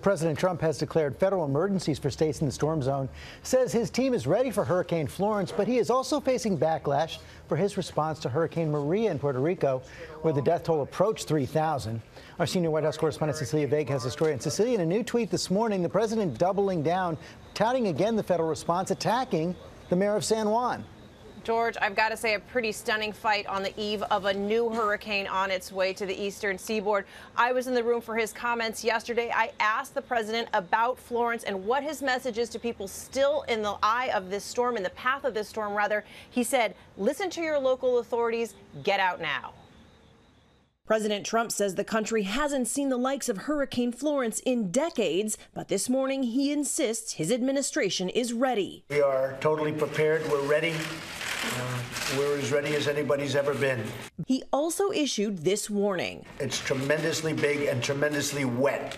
President Trump has declared federal emergencies for states in the storm zone, says his team is ready for Hurricane Florence, but he is also facing backlash for his response to Hurricane Maria in Puerto Rico, where the death toll approached 3,000. Our senior White House correspondent Cecilia Vega has a story. And Cecilia, in a new tweet this morning, the president doubling down, touting again the federal response, attacking the mayor of San Juan. George, I've got to say, a pretty stunning fight on the eve of a new hurricane on its way to the eastern seaboard. I was in the room for his comments yesterday. I asked the president about Florence and what his message is to people still in the eye of this storm, in the path of this storm, rather. He said, listen to your local authorities, get out now. President Trump says the country hasn't seen the likes of Hurricane Florence in decades, but this morning he insists his administration is ready. We are totally prepared. We're ready. Uh, we're as ready as anybody's ever been. He also issued this warning. It's tremendously big and tremendously wet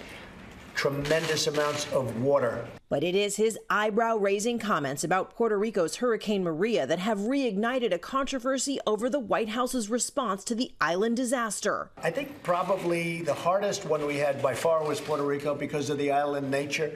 tremendous amounts of water. But it is his eyebrow raising comments about Puerto Rico's Hurricane Maria that have reignited a controversy over the White House's response to the island disaster. I think probably the hardest one we had by far was Puerto Rico because of the island nature.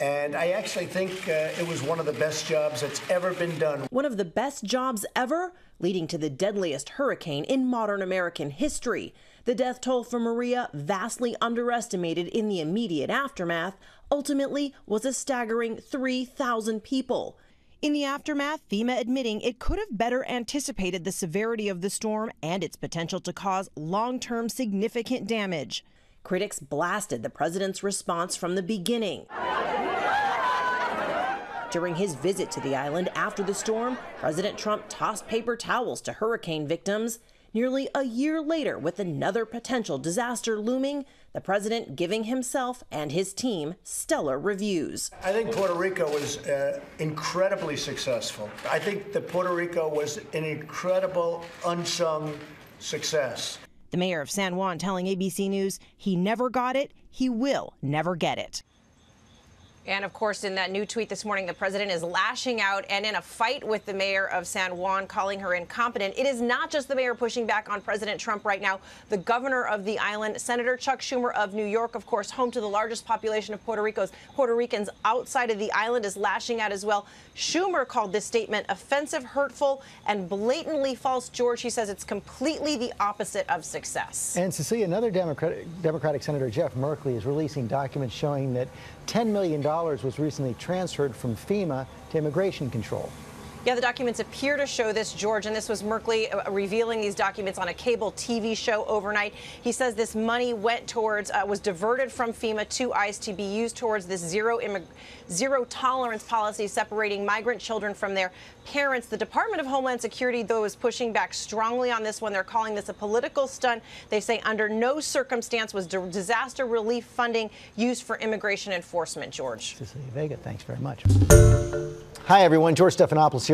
And I actually think uh, it was one of the best jobs that's ever been done. One of the best jobs ever, leading to the deadliest hurricane in modern American history. The death toll for Maria, vastly underestimated in the immediate aftermath, ultimately was a staggering 3,000 people. In the aftermath, FEMA admitting it could have better anticipated the severity of the storm and its potential to cause long term significant damage. Critics blasted the president's response from the beginning. During his visit to the island after the storm, President Trump tossed paper towels to hurricane victims. Nearly a year later, with another potential disaster looming, the president giving himself and his team stellar reviews. I think Puerto Rico was uh, incredibly successful. I think that Puerto Rico was an incredible unsung success. The mayor of San Juan telling ABC News he never got it, he will never get it. And of course, in that new tweet this morning, the president is lashing out and in a fight with the mayor of San Juan, calling her incompetent. It is not just the mayor pushing back on President Trump right now. The governor of the island, Senator Chuck Schumer of New York, of course, home to the largest population of Puerto Ricos, Puerto Ricans outside of the island, is lashing out as well. Schumer called this statement offensive, hurtful, and blatantly false. George, he says it's completely the opposite of success. And Cecilia, another Democratic, Democratic Senator Jeff Merkley is releasing documents showing that $10 million was recently transferred from FEMA to immigration control. Yeah, the documents appear to show this, George, and this was Merkley uh, revealing these documents on a cable TV show overnight. He says this money went towards, uh, was diverted from FEMA to ICE to be used towards this zero, zero tolerance policy separating migrant children from their parents. The Department of Homeland Security, though, is pushing back strongly on this one. They're calling this a political stunt. They say under no circumstance was disaster relief funding used for immigration enforcement, George. Cecilia Vega, thanks very much. Hi, everyone. George Stephanopoulos here.